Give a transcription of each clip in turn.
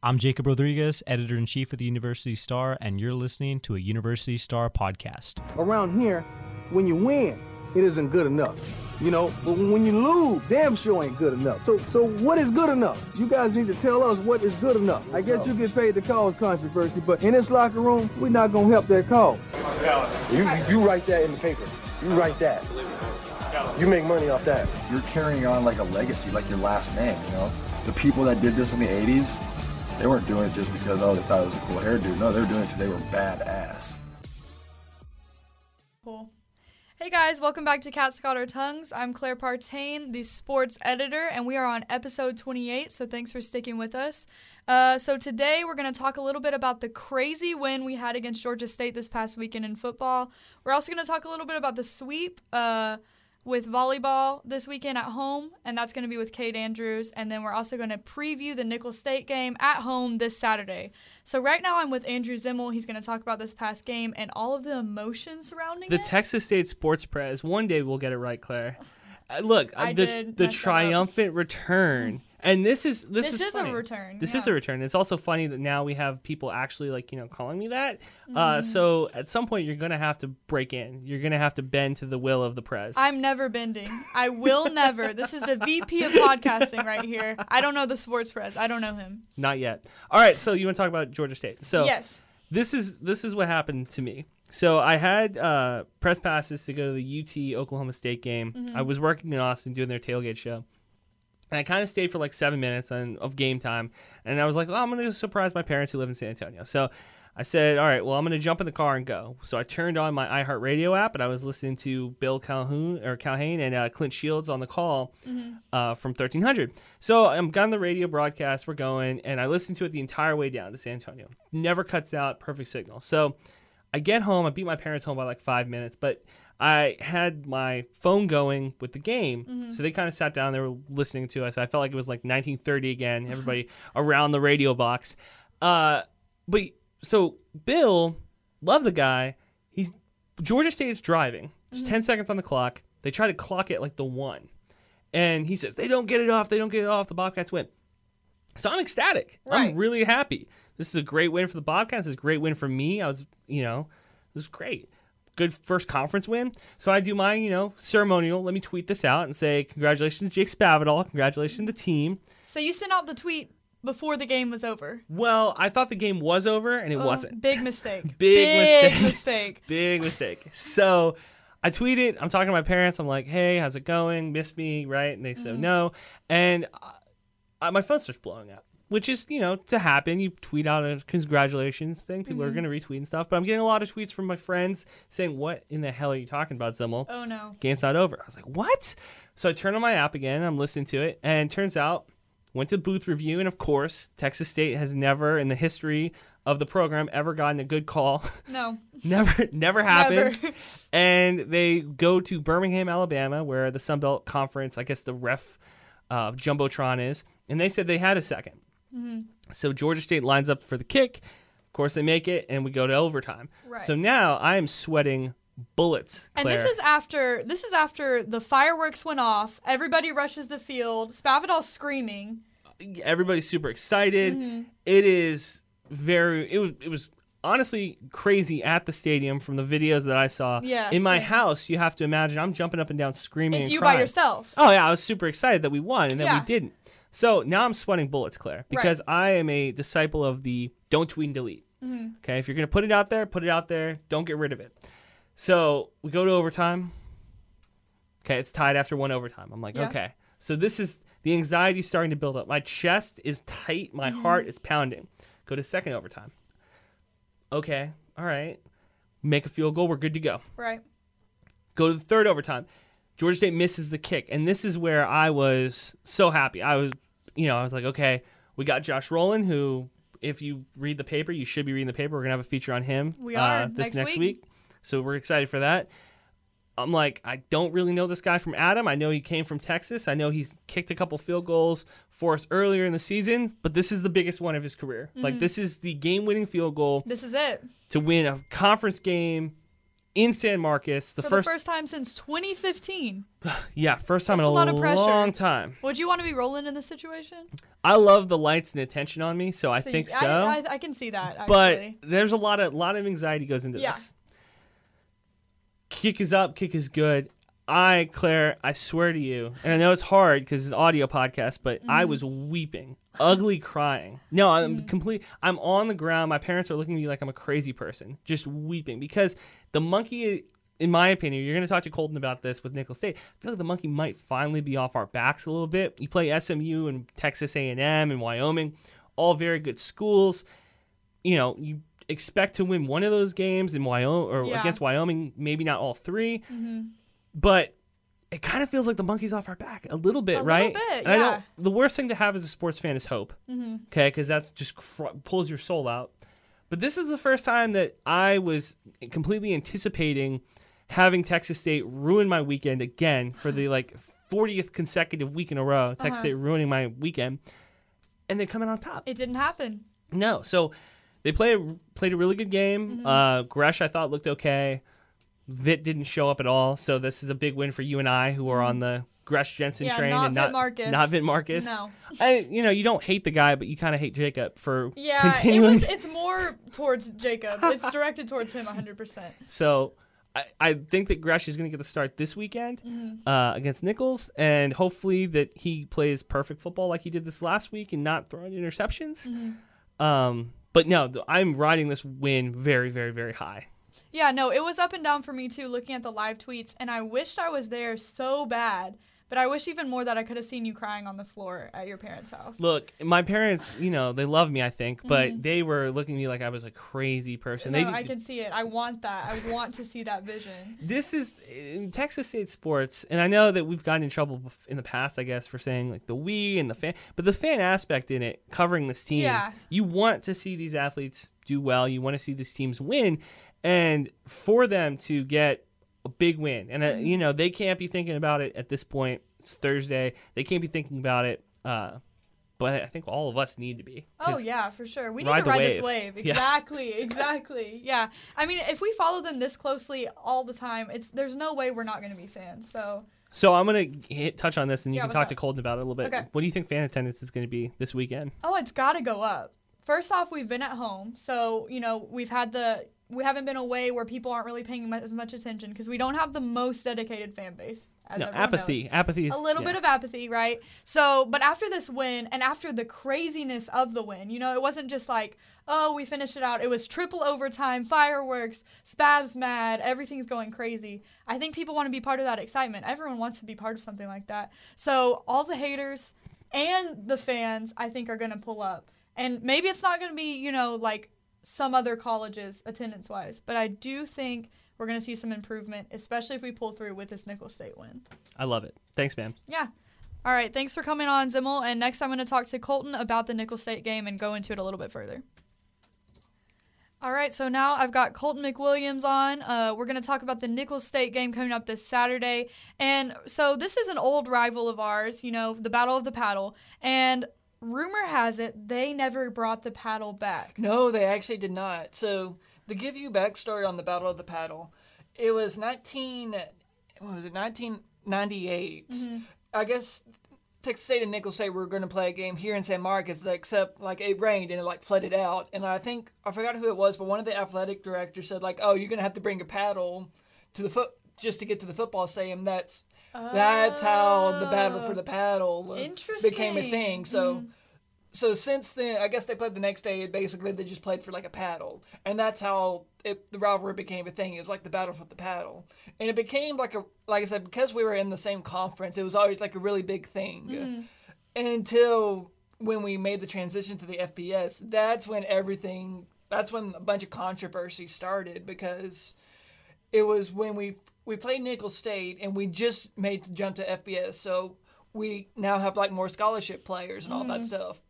I'm Jacob Rodriguez, editor in chief of the University Star, and you're listening to a University Star podcast. Around here, when you win, it isn't good enough. You know, but when you lose, damn sure ain't good enough. So, so what is good enough? You guys need to tell us what is good enough. I guess you get paid to cause controversy, but in this locker room, we're not gonna help that cause. You, you write that in the paper. You write that. You make money off that. You're carrying on like a legacy, like your last name, you know? The people that did this in the 80s, they weren't doing it just because, oh, they thought it was a cool hairdo. No, they were doing it because they were badass. Cool. Hey guys, welcome back to Cat Got Our Tongues. I'm Claire Partain, the sports editor, and we are on episode 28, so thanks for sticking with us. Uh, so today we're going to talk a little bit about the crazy win we had against Georgia State this past weekend in football. We're also going to talk a little bit about the sweep. Uh, with volleyball this weekend at home, and that's going to be with Cade Andrews. And then we're also going to preview the Nicholls State game at home this Saturday. So right now I'm with Andrew Zimmel. He's going to talk about this past game and all of the emotions surrounding The it. The Texas State Sports Press. One day we'll get it right, Claire. Uh, look, uh, I the the triumphant return. And this is this, This is a funny. return, This is a return. It's also funny that now we have people actually like you know calling me that. Mm-hmm. Uh, so at some point you're gonna have to break in. You're gonna have to bend to the will of the press. I'm never bending. I will never. This is the VP of podcasting right here. I don't know the sports press. I don't know him. Not yet. All right. So you want to talk about Georgia State? So yes. this is this is what happened to me. So I had uh, press passes to go to the UT Oklahoma State game. Mm-hmm. I was working in Austin doing their tailgate show. And I kind of stayed for like seven minutes on, of game time. And I was like, well, I'm going to surprise my parents who live in San Antonio. So I said, all right, well, I'm going to jump in the car and go. So I turned on my iHeartRadio app and I was listening to Bill Calhoun or Calhoun and uh, Clint Shields on the call uh, from 1300. So I'm on the radio broadcast. We're going, and I listened to it the entire way down to San Antonio. Never cuts out, perfect signal. So I get home. I beat my parents home by like five minutes, but I had my phone going with the game. So they kind of sat down. They were listening to us. I felt like it was like 1930 again. Everybody around the radio box. Uh, but so Bill, love the guy. He's Georgia State is driving. There's 10 seconds on the clock. They try to clock it like the one. And he says, they don't get it off. They don't get it off. The Bobcats win. So I'm ecstatic. Right. I'm really happy. This is a great win for the Bobcats. It's a great win for me. I was, you know, it was great. Good first conference win. So I do my, you know, ceremonial. Let me tweet this out and say, congratulations Jake Spavital. Congratulations to the team. So you sent out the tweet before the game was over. Well, I thought the game was over and it Oh, wasn't. Big mistake. Big mistake. mistake. Big mistake. So I tweeted, it. I'm talking to my parents. I'm like, hey, how's it going? Miss me, right? And they said no. And uh, my phone starts blowing up, which is, you know, to happen. You tweet out a congratulations thing. People are going to retweet and stuff. But I'm getting a lot of tweets from my friends saying, what in the hell are you talking about, Zimmel? Oh no. game's not over. I was like, what? So I turn on my app again. I'm listening to it, and turns out went to booth review, and of course, Texas State has never in the history of the program ever gotten a good call. No. never, never happened. Never. and they go to Birmingham, Alabama, where the Sun Belt Conference, I guess the ref uh, jumbotron is, and they said they had a 2nd Mm-hmm. So Georgia State lines up for the kick. Of course, they make it, and we go to overtime. Right. So now I am sweating bullets. And this is after this is after the fireworks went off. Everybody rushes the field. Spavital screaming. everybody's super excited. Mm-hmm. It is very it was it was honestly crazy at the stadium from the videos that I saw. Yeah, In my same. house, you have to imagine I'm jumping up and down screaming It's and you crying. by yourself. Oh yeah, I was super excited that we won and then Yeah. we didn't. So now I'm sweating bullets, Claire, because I am a disciple of the don't tweet and delete. Mm-hmm. Okay, if you're gonna put it out there, put it out there. Don't get rid of it. So we go to overtime. Okay, it's tied after one overtime. I'm like, Yeah. okay. So this is the anxiety starting to build up. My chest is tight. My Mm-hmm. heart is pounding. Go to second overtime. Okay, all right. Make a field goal. We're good to go. Right. Go to the third overtime. Georgia State misses the kick, and this is where I was so happy. I was, you know, I was like, okay, we got Josh Rowland, who, if you read the paper, you should be reading the paper. We're gonna have a feature on him. We are, uh, this next next week. week. So we're excited for that. I'm like, I don't really know this guy from Adam. I know he came from Texas. I know he's kicked a couple field goals for us earlier in the season, but this is the biggest one of his career. Mm-hmm. Like this is the game-winning field goal This is it. to win a conference game in San Marcos. The For first, the first time since 2015. yeah, first time That's in a a, lot of pressure. long time. Would you want to be rolling in this situation? I love the lights and attention on me, so I So think you- so. I, I, I can see that. but there's a lot of lot of anxiety goes into Yeah. this. Kick is up, kick is good. I, Claire, I swear to you, and I know it's hard because it's an audio podcast, but I Mm-hmm. was weeping, ugly crying. No, I'm complete. I'm on the ground. My parents are looking at me like I'm a crazy person, just weeping because the monkey. In my opinion, you're going to talk to Colton about this with Nicholls State. I feel like the monkey might finally be off our backs a little bit. You play SMU and Texas A&M and Wyoming, all very good schools you know, you expect to win one of those games in Wyoming or Yeah. against Wyoming, maybe not all 3 Mm-hmm. But it kind of feels like the monkey's off our back a little bit, A little right? bit, I know yeah. Mm-hmm. the worst thing to have as a sports fan is hope, okay, because that's just cr- pulls your soul out. But this is the first time that I was completely anticipating having Texas State ruin my weekend again for the like 40th consecutive week in a row. Texas Uh-huh. State ruining my weekend, and they're coming on top. It didn't happen. No, so they played played a really good game. Mm-hmm. Uh, Gresch I thought looked okay. Vitt didn't show up at all, so this is a big win for you and I who are on the Gresch Jensen Mm-hmm. Yeah, train not and Vitt not Marcus. not Vitt Marcus. No. I, you know, you don't hate the guy, but you kind of hate Jacob for Yeah, continuing. it was. It's more towards Jacob. It's directed towards him 100%. So I, I think that Gresch is going to get the start this weekend Mm-hmm. uh, against Nicholls, and hopefully that he plays perfect football like he did this last week and not throwing interceptions. Mm-hmm. Um, but no, I'm riding this win very, very, very high. Yeah, no, it was up and down for me too, looking at the live tweets, and I wished I was there so bad. But I wish even more that I could have seen you crying on the floor at your parents' house. Look, my parents, you know, they love me, I think, but they were looking at me like I was a crazy person. Mm-hmm. no, they I can see it. I want that. I want to see that vision. this is in Texas State sports, and I know that we've gotten in trouble in the past, I guess, for saying like the we and the fan, but the fan aspect in it, covering this team, Yeah. you want to see these athletes do well, you want to see these teams win, and for them to get a big win, and uh, you know they can't be thinking about it at this point. It's Thursday; they can't be thinking about it. Uh, but I think all of us need to be. Oh yeah, for sure. We need to ride this wave. wave. Yeah. Exactly, exactly. Yeah. I mean, if we follow them this closely all the time, it's there's no way we're not going to be fans. So So I'm gonna hit, touch on this, and you Yeah, can talk to? Colton about it a little bit. Okay. What do you think fan attendance is going to be this weekend? Oh, it's got to go up. First off, we've been at home, so you know we've had the we haven't been away where people aren't really paying as much attention because we don't have the most dedicated fan base. As No, apathy. knows. Apathy is A little yeah. bit of apathy, right? So, but after this win and after the craziness of the win, you know, it wasn't just like, oh, we finished it out. It was triple overtime, fireworks, Spavs mad, everything's going crazy. I think people want to be part of that excitement. Everyone wants to be part of something like that. So, all the haters and the fans, I think, are going to pull up. And maybe it's not going to be, you know, like some other colleges attendance wise, but I do think we're going to see some improvement, especially if we pull through with this Nicholls State win. I love it. Thanks, man. Yeah. All right. Thanks for coming on, Zimmel. And next, I'm going to talk to Colton about the Nicholls State game and go into it a little bit further. All right. So now I've got Colton McWilliams on. Uh, we're going to talk about the Nicholls State game coming up this Saturday. And so this is an old rival of ours, you know, the Battle of the Paddle. And rumor has it they never brought the paddle back. No, they actually did not. So to give you backstory on the Battle of the Paddle, it was 19. What was it? 1998. Mm-hmm. I guess Texas State and Nicholls State were going to play a game here in San Marcos, except like it rained and it like flooded out. And I think I forgot who it was, but one of the athletic directors said like, "Oh, you're going to have to bring a paddle to the foot just to get to the football stadium." That's that's how the battle for the paddle uh, became a thing. So so since then, I guess they played the next day. Basically, they just played for like a paddle, and that's how it, the rivalry became a thing. It was like the battle for the paddle, and it became like a like I said because we were in the same conference. It was always like a really big thing until when we made the transition to the FBS. That's when everything. That's when a bunch of controversy started because it was when we we played Nicholls State and we just made the jump to FBS. So we now have like more scholarship players and all that stuff.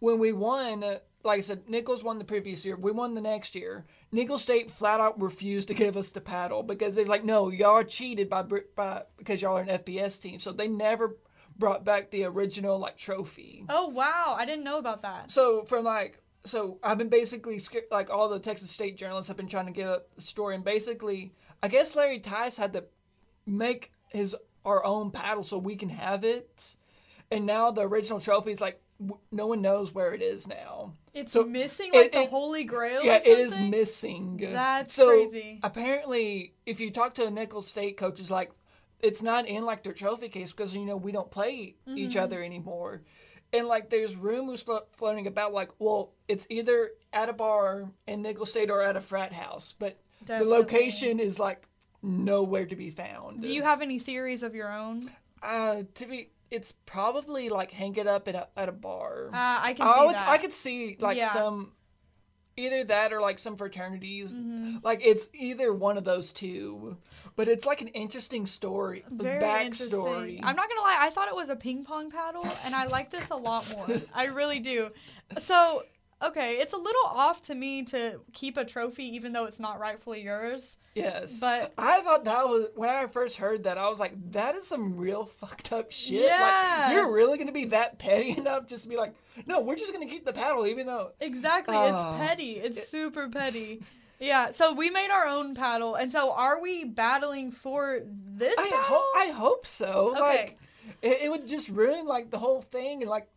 When we won, uh, like I said, Nicholls won the previous year. We won the next year. Nicholls State flat out refused to give us the paddle because they're like, no, y'all are cheated by, by because y'all are an FBS team. So they never brought back the original like trophy. Oh, wow. I didn't know about that. So from like so I've been basically like all the Texas State journalists have been trying to get a story and basically I guess Larry Teis had to make his our own paddle so we can have it, and now the original trophy is like w- no one knows where it is now. It's So, missing it- like the it- Holy Grail. Yeah, it is missing. That's so crazy. Apparently, if you talk to a Nicholls State coach, it's like it's not in like their trophy case because you know we don't play each Mm-hmm. other anymore. And like, there's rumors flo- floating about like, well, it's either at a bar in Nicholls State or at a frat house, but Definitely. the location is like nowhere to be found. Do you have any theories of your own? Uh, to be, it's probably like hang it up at a at a bar. Uh, I can I see would, that. I could see like Yeah. some, either that or like some fraternities. Mm-hmm. Like it's either one of those two. But it's like an interesting story, Very backstory. interesting. I'm not gonna lie, I thought it was a ping pong paddle, and I like this a lot more. I really do. So, okay, it's a little off to me to keep a trophy even though it's not rightfully yours. Yes, But- I thought that was when I first heard that. I was like, "That is some real fucked up shit." Yeah. Like, you're really gonna be that petty enough just to be like, "No, we're just gonna keep the paddle, even though." Exactly, Oh. it's ah. petty. It's super petty. Yeah, so we made our own paddle, and so are we battling for this I paddle? hope I hope so. Okay. Like it, it would just ruin like the whole thing and like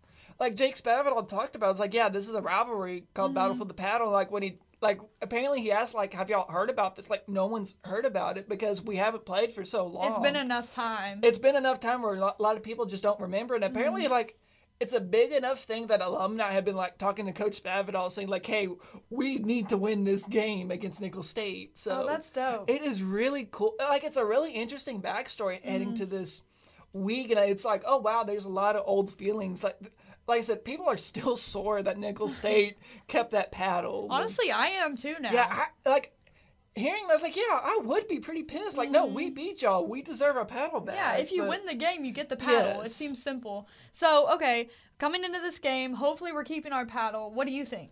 like Jake Spavital talked about. It's like yeah, this is a rivalry called Mm-hmm. Battle for the Paddle. Like when he like apparently he asked like, have y'all heard about this? Like no one's heard about it because we haven't played for so long. it's been enough time. it's been enough time where a lot, of people just don't remember. And apparently Mm-hmm. like. It's a big enough thing that alumni have been like talking to Coach Spavital, saying like, "Hey, we need to win this game against Nicholls State." So oh, that's dope. it is really cool. Like it's a really interesting backstory heading Mm-hmm. to this week, and it's like, oh wow, there's a lot of old feelings. Like, like I said, people are still sore that Nicholls State kept that paddle. Honestly, I am too now. yeah, I, like hearing, I was like, yeah, I would be pretty pissed. Like, no, we beat y'all. We deserve a paddle back. Mm-hmm. Yeah, if you but- win the game, you get the paddle. It seems simple. So, okay, coming into this game, hopefully we're keeping our paddle. What do you think?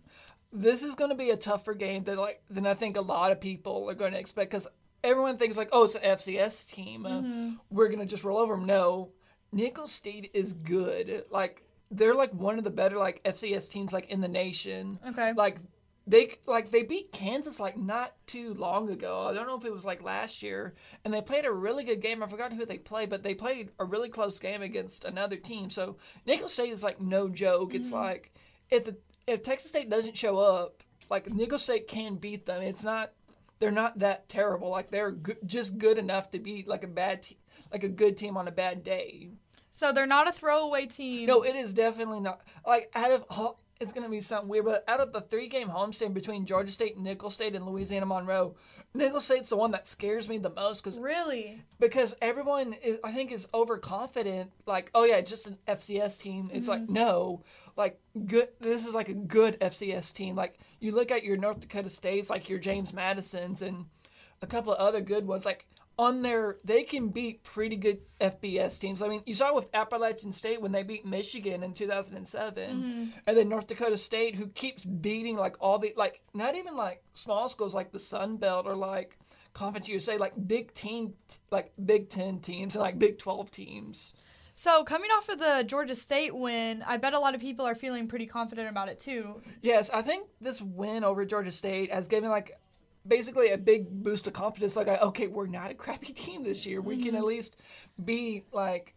this is going to be a tougher game than like than I think a lot of people are going to expect because everyone thinks like, oh, it's an FCS team. Uh, Mm-hmm. we're going to just roll over them. No, Nicholls State is good. Like they're like one of the better like FCS teams like in the nation. Okay. Like they like they beat Kansas like not too long ago. I don't know if it was like last year, and they played a really good game. I forgot who they played, but they played a really close game against another team. So Nicholls State is like no joke. It's mm-hmm. like if the if Texas State doesn't show up, like Nicholls State can beat them. It's not they're not that terrible. Like they're good, just good enough to beat like a bad te- like a good team on a bad day. So they're not a throwaway team. No, it is definitely not. Like out of ho- it's gonna be something weird, but out of the three game homestand between Georgia State, Nicholls State, and Louisiana Monroe, Nicholls State's the one that scares me the most because Really? because everyone is, I think is overconfident. Like, oh yeah, it's just an FCS team. It's like mm-hmm. no, like good. This is like a good FCS team. Like you look at your North Dakota States, like your James Madisons and a couple of other good ones. Like on their, they can beat pretty good FBS teams. I mean, you saw with Appalachian State when they beat Michigan in 2007, mm-hmm. and then North Dakota State, who keeps beating like all the like not even like small schools like the Sun Belt or like. Conference USA, like big team, like Big Ten teams and like Big Twelve teams. So coming off of the Georgia State win, I bet a lot of people are feeling pretty confident about it too. Yes, I think this win over Georgia State has given like basically a big boost of confidence. Like, okay, we're not a crappy team this year. We can mm-hmm. at least be like,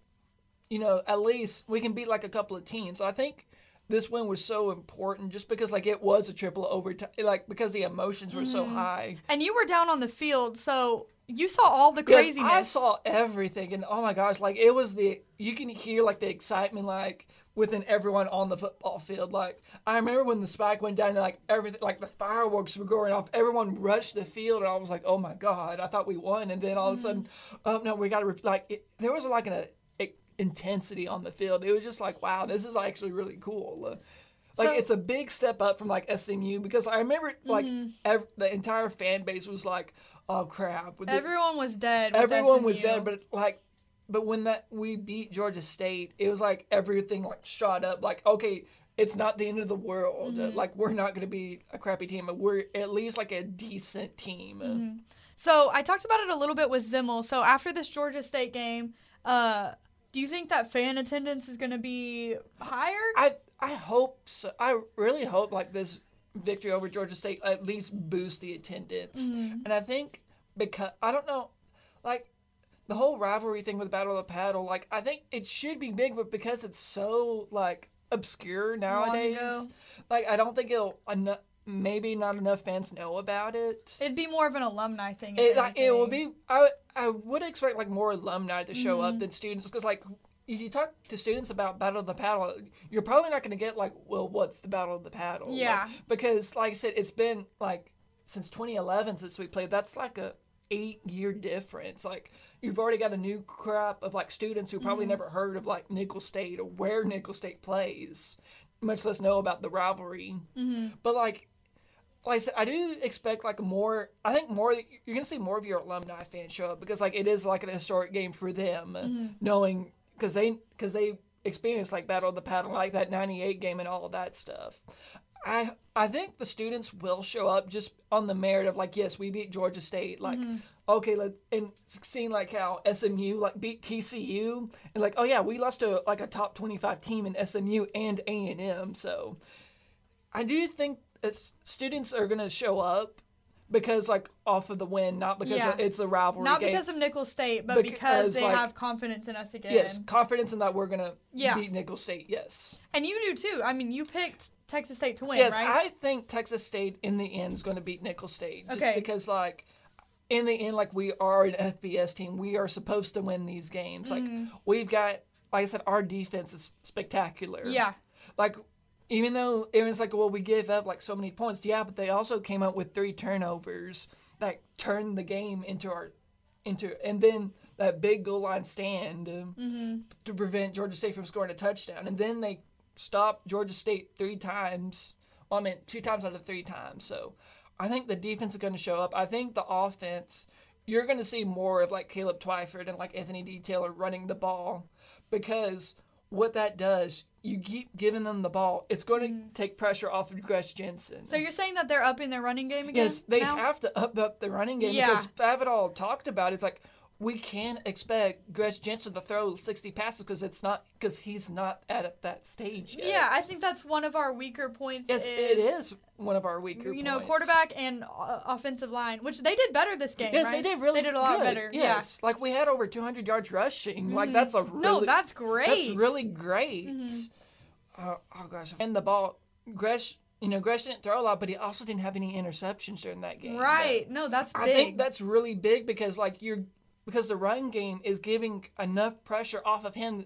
you know, at least we can beat like a couple of teams. I think this win was so important just because like it was a triple overtime, like because the emotions were so mm-hmm. high. And you were down on the field, so you saw all the Yes, craziness. I saw everything, and oh my gosh, like it was the you can hear like the excitement like within everyone on the football field. Like I remember when the spike went down, and like everything, like the fireworks were going off. Everyone rushed the field, and I was like, oh my god, I thought we won, and then all of a sudden, oh no, we got to re-, like it, there was like an a, intensity on the field. It was just like, wow, this is actually really cool. Uh, like So- it's a big step up from like SMU because I remember like ev- the entire fan base was like, oh crap, the- Everyone was dead. everyone was dead, but like, but when that we beat Georgia State, it was like everything like shot up. Like, okay, it's not the end of the world. Mm-hmm. Like, we're not gonna be a crappy team, but we're at least like a decent team. Mm-hmm. So I talked about it a little bit with Zimmel. So after this Georgia State game, uh, do you think that fan attendance is going to be higher? I I hope so. I really hope like this victory over Georgia State at least boosts the attendance, Mm-hmm. and I think because I don't know, like the whole rivalry thing with Battle of the Paddle. Like I think it should be big, but because it's so like obscure nowadays, like I don't think it'll. Maybe not enough fans know about it. It'd be more of an alumni thing. It, like, it will be. I I would expect like more alumni to show Mm-hmm. up than students because like if you talk to students about Battle of the Paddle, you're probably not going to get like, well, what's the Battle of the Paddle? Like, Yeah. because like I said, it's been like since 2011 since we played. That's like a eight year difference. Like you've already got a new crop of like students who Mm-hmm. probably never heard of like Nicholls State or where Nicholls State plays, much less know about the rivalry. Mm-hmm. But like like I said, I do expect like more. I think more. You're gonna see more of your alumni fans show up because like it is like an historic game for them, Mm-hmm. knowing because they because they experienced like Battle of the Paddle, like that '98 game and all of that stuff. I I think the students will show up just on the merit of like yes we beat Georgia State like Mm-hmm. Okay let and seeing like how SMU like beat TCU and like oh yeah we lost to like a top 25 team in SMU and A and M so I do think it's, students are gonna show up because like off of the win, not because Yeah. it's a rivalry Not game. because of Nicholls State, but Bec- because they like- have confidence in us again. yes, confidence in that we're gonna Yeah. beat Nicholls State. Yes, And you do too. I mean, you picked Texas State to win, yes. right? I think Texas State in the end is gonna beat Nicholls State just Okay. because like. In the end, like we are an FBS team, we are supposed to win these games. Like Mm-hmm. we've got, like I said, our defense is spectacular. yeah. like even though everyone's like, well, we gave up like so many points, yeah, but they also came up with three turnovers that turned the game into our into, and then that big goal line stand um, to prevent Georgia State from scoring a touchdown, and then they stopped Georgia State three times. Well, I mean, two times out of three times. So I think the defense is going to show up. I think the offense, you're going to see more of like Caleb Twyford and like Anthony D. Taylor running the ball because what that does, you keep giving them the ball, it's going to take pressure off of Gresch Jensen. Mm-hmm. So you're saying that they're upping their running game again? yes, they now? have to up up the running game Yeah. because Spavital talked about it. It's like we can't expect Gresch Jensen to throw 60 passes because it's not because he's not at that stage yet. Yeah, I think that's one of our weaker points. yes, is, it is one of our weaker. Points. You know, points. quarterback and uh, offensive line, which they did better this game. Yes, right? they did really. They did a lot good. better. Yes, like we had over 200 yards rushing. Like that's a really No, that's great. Mm-hmm. That's really great. Uh, oh gosh, and the ball, Gresch. You know, Gresch didn't throw a lot, but he also didn't have any interceptions during that game. right. No, that's big. I think that's really big because like you're because the run game is giving enough pressure off of him.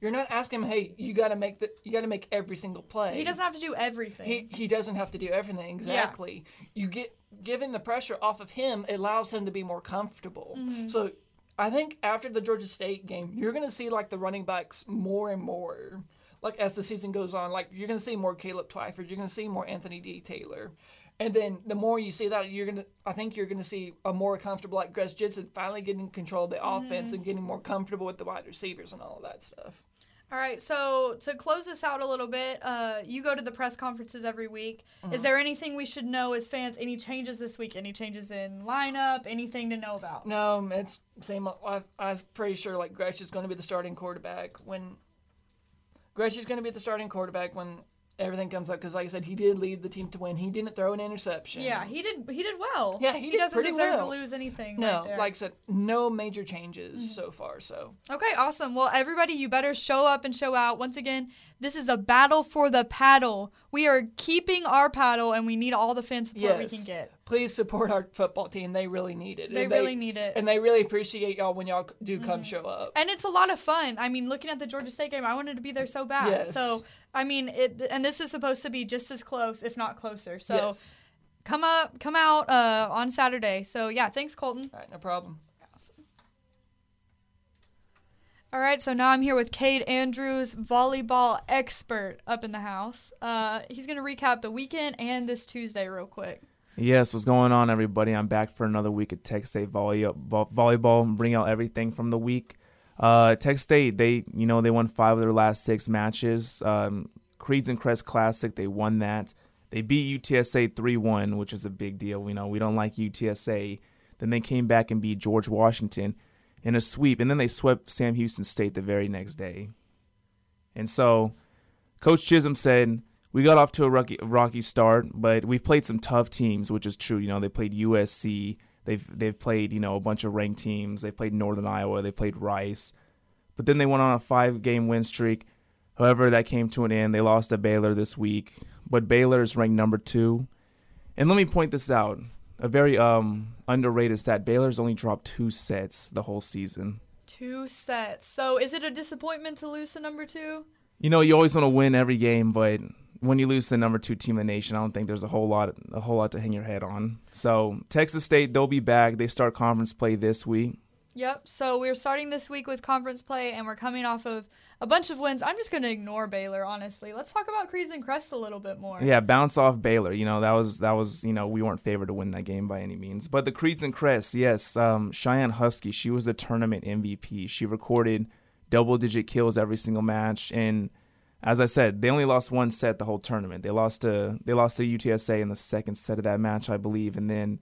You're not asking him, hey, you got to make the you got to make every single play. he doesn't have to do everything. He he doesn't have to do everything exactly. You get given the pressure off of him, it allows him to be more comfortable. Mm-hmm. So I think after the Georgia State game, you're gonna see like the running backs more and more. Like as the season goes on, like you're gonna see more Caleb Twyford, you're gonna see more Anthony D. Taylor. And then the more you see that, you're gonna I think you're gonna see a more comfortable like Gus Jensen finally getting control of the offense Mm-hmm. and getting more comfortable with the wide receivers and all of that stuff. All right, so to close this out a little bit, uh, you go to the press conferences every week. Mm-hmm. Is there anything we should know as fans? Any changes this week? Any changes in lineup? Anything to know about? No, it's same. I, I was pretty sure like Gresch is going to be the starting quarterback when Gresch is going to be the starting quarterback when everything comes up because, like I said, he did lead the team to win. He didn't throw an interception. Yeah, he did. He did well. Yeah, he did doesn't deserve well. to lose anything. No, right. Mm-hmm. like I said, no major changes so far. So Okay, awesome. Well, everybody, you better show up and show out. Once again, this is a battle for the paddle. We are keeping our paddle, and we need all the fan support we yes, can get. please support our football team. They really need it. They And really need it. Mm-hmm. and they really appreciate y'all when y'all do come show up. And it's a lot of fun. I mean, looking at the Georgia State game, I wanted to be there so bad. Yes. So, I mean, it and this is supposed to be just as close, if not closer. So, yes. come up, come out uh, on Saturday. So, yeah, thanks, Colton. All right, no problem. All right, so now I'm here with Cade Andrews, volleyball expert up in the house. Uh, he's going to recap the weekend and this Tuesday real quick. Yes, what's going on, everybody? I'm back for another week at Tech State volley, vo- volleyball. Bring out everything from the week. Uh, Tech State, they you know they won five of their last six matches. Um, Creeds and Crest Classic, they won that. They beat UTSA three one, which is a big deal. You know we don't like UTSA. Then they came back and beat George Washington in a sweep, and then they swept Sam Houston State the very next day. And so, Coach Chisum said we got off to a rocky, rocky start, but we've played some tough teams, which is true. You know, they played USC, They've they've played you know a bunch of ranked teams. They played Northern Iowa. They played Rice, but then they went on a five game win streak. However, that came to an end. They lost to Baylor this week, but Baylor is ranked number two. And let me point this out: a very um, underrated stat. Baylor's only dropped two sets the whole season. Two sets. So is it a disappointment to lose to number two? You know, you always want to win every game, but when you lose to the number two team in the nation, I don't think there's a whole lot a whole lot to hang your head on. So Texas State, they'll be back. They start conference play this week. Yep. So we're starting this week with conference play, and we're coming off of a bunch of wins. I'm just going to ignore Baylor, honestly. Let's talk about Creeds and Crest a little bit more. Yeah, bounce off Baylor. You know that was that was you know we weren't favored to win that game by any means. But the Creeds and Crests, yes. Um, Cheyenne Huskey, she was the tournament MVP. She recorded double digit kills every single match, and as I said, they only lost one set the whole tournament. They lost to they lost to UTSA in the second set of that match, I believe, and then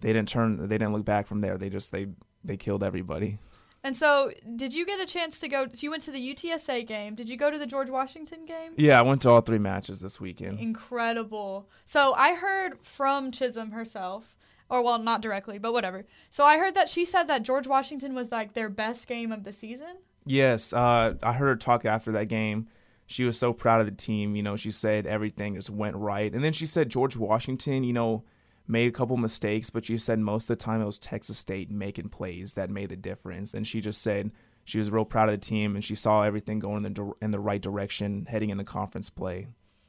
they didn't turn they didn't look back from there. They just they they killed everybody. And so, did you get a chance to go? So you went to the UTSA game. Did you go to the George Washington game? Yeah, I went to all three matches this weekend. Incredible. So I heard from Chisum herself, or well, not directly, but whatever. So I heard that she said that George Washington was like their best game of the season. Yes, uh, I heard her talk after that game. She was so proud of the team. You know, she said everything just went right, and then she said George Washington. You know made a couple mistakes, but she said most of the time it was Texas State making plays that made the difference. And she just said she was real proud of the team and she saw everything going in the in the right direction heading into conference play.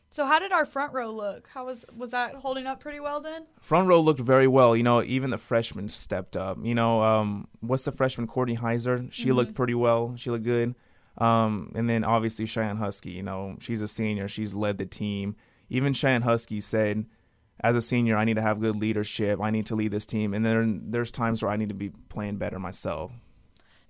So how did our front row look? How was was that holding up pretty well then? Front row looked very well. You know, even the freshmen stepped up. You know, um, what's the freshman Courtney Heiser? She mm-hmm. looked pretty well. She looked good. Um, and then obviously Cheyenne Huskey. You know, she's a senior. She's led the team. Even Cheyenne Huskey said as a senior, I need to have good leadership. I need to lead this team, and then there's times where I need to be playing better myself.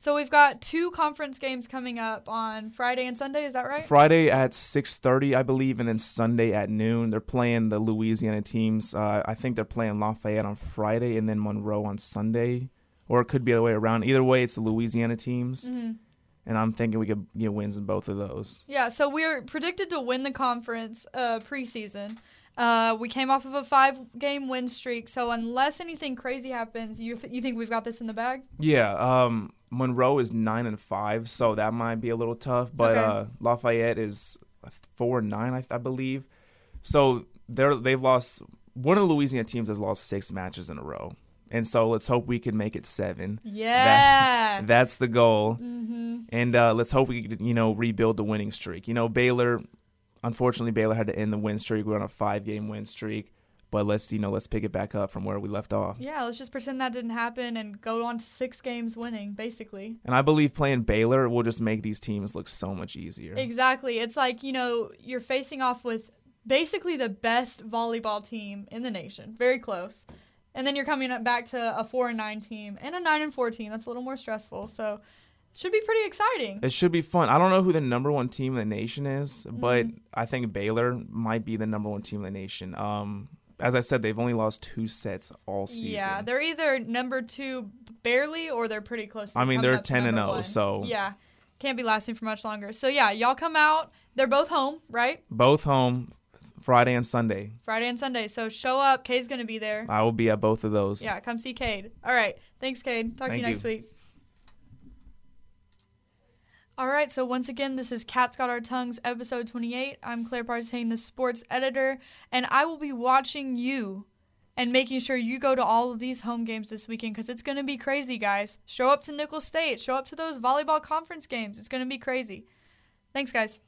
So we've got two conference games coming up on Friday and Sunday. Is that right? Friday at 6:30, I believe, and then Sunday at noon. They're playing the Louisiana teams. Uh, I think they're playing Lafayette on Friday and then Monroe on Sunday, or it could be the other way around. Either way, it's the Louisiana teams. Mm-hmm. And I'm thinking we could get wins in both of those. Yeah, so we're predicted to win the conference uh, preseason. Uh, we came off of a five game win streak, so unless anything crazy happens, you th- you think we've got this in the bag? Yeah. Um, Monroe is nine and five, so that might be a little tough. But okay. uh, Lafayette is four and nine, I, I believe. So they're they've lost. One of the Louisiana teams has lost six matches in a row. And so let's hope we can make it seven. Yeah, that, that's the goal. Mm-hmm. And uh, let's hope we can, you know, rebuild the winning streak. You know, Baylor unfortunately Baylor had to end the win streak. We're on a five game win streak. But let's you know let's pick it back up from where we left off. Yeah, let's just pretend that didn't happen and go on to six games winning, basically. And I believe playing Baylor will just make these teams look so much easier. Exactly. It's like you know you're facing off with basically the best volleyball team in the nation, very close, and then you're coming up back to a four and nine team and a nine and four team. That's a little more stressful. So should be pretty exciting. It should be fun. I don't know who the number one team in the nation is, but mm-hmm. I think Baylor might be the number one team in the nation. Um, as I said, they've only lost two sets all season. Yeah, they're either number two barely or they're pretty close. I mean, they're ten and zero, oh, so yeah, can't be lasting for much longer. So yeah, y'all come out. They're both home, right? Both home. Friday and Sunday. Friday and Sunday. So show up. Cade's gonna be there. I will be at both of those. Yeah, come see Cade. All right. Thanks, Cade. Talk Thank to you next you. week. All right, so once again, this is Cats Got Our Tongues, episode 28. I'm Claire Partain, the sports editor, and I will be watching you and making sure you go to all of these home games this weekend because it's going to be crazy, guys. Show up to Nicholls State, show up to those volleyball conference games. It's going to be crazy. Thanks, guys.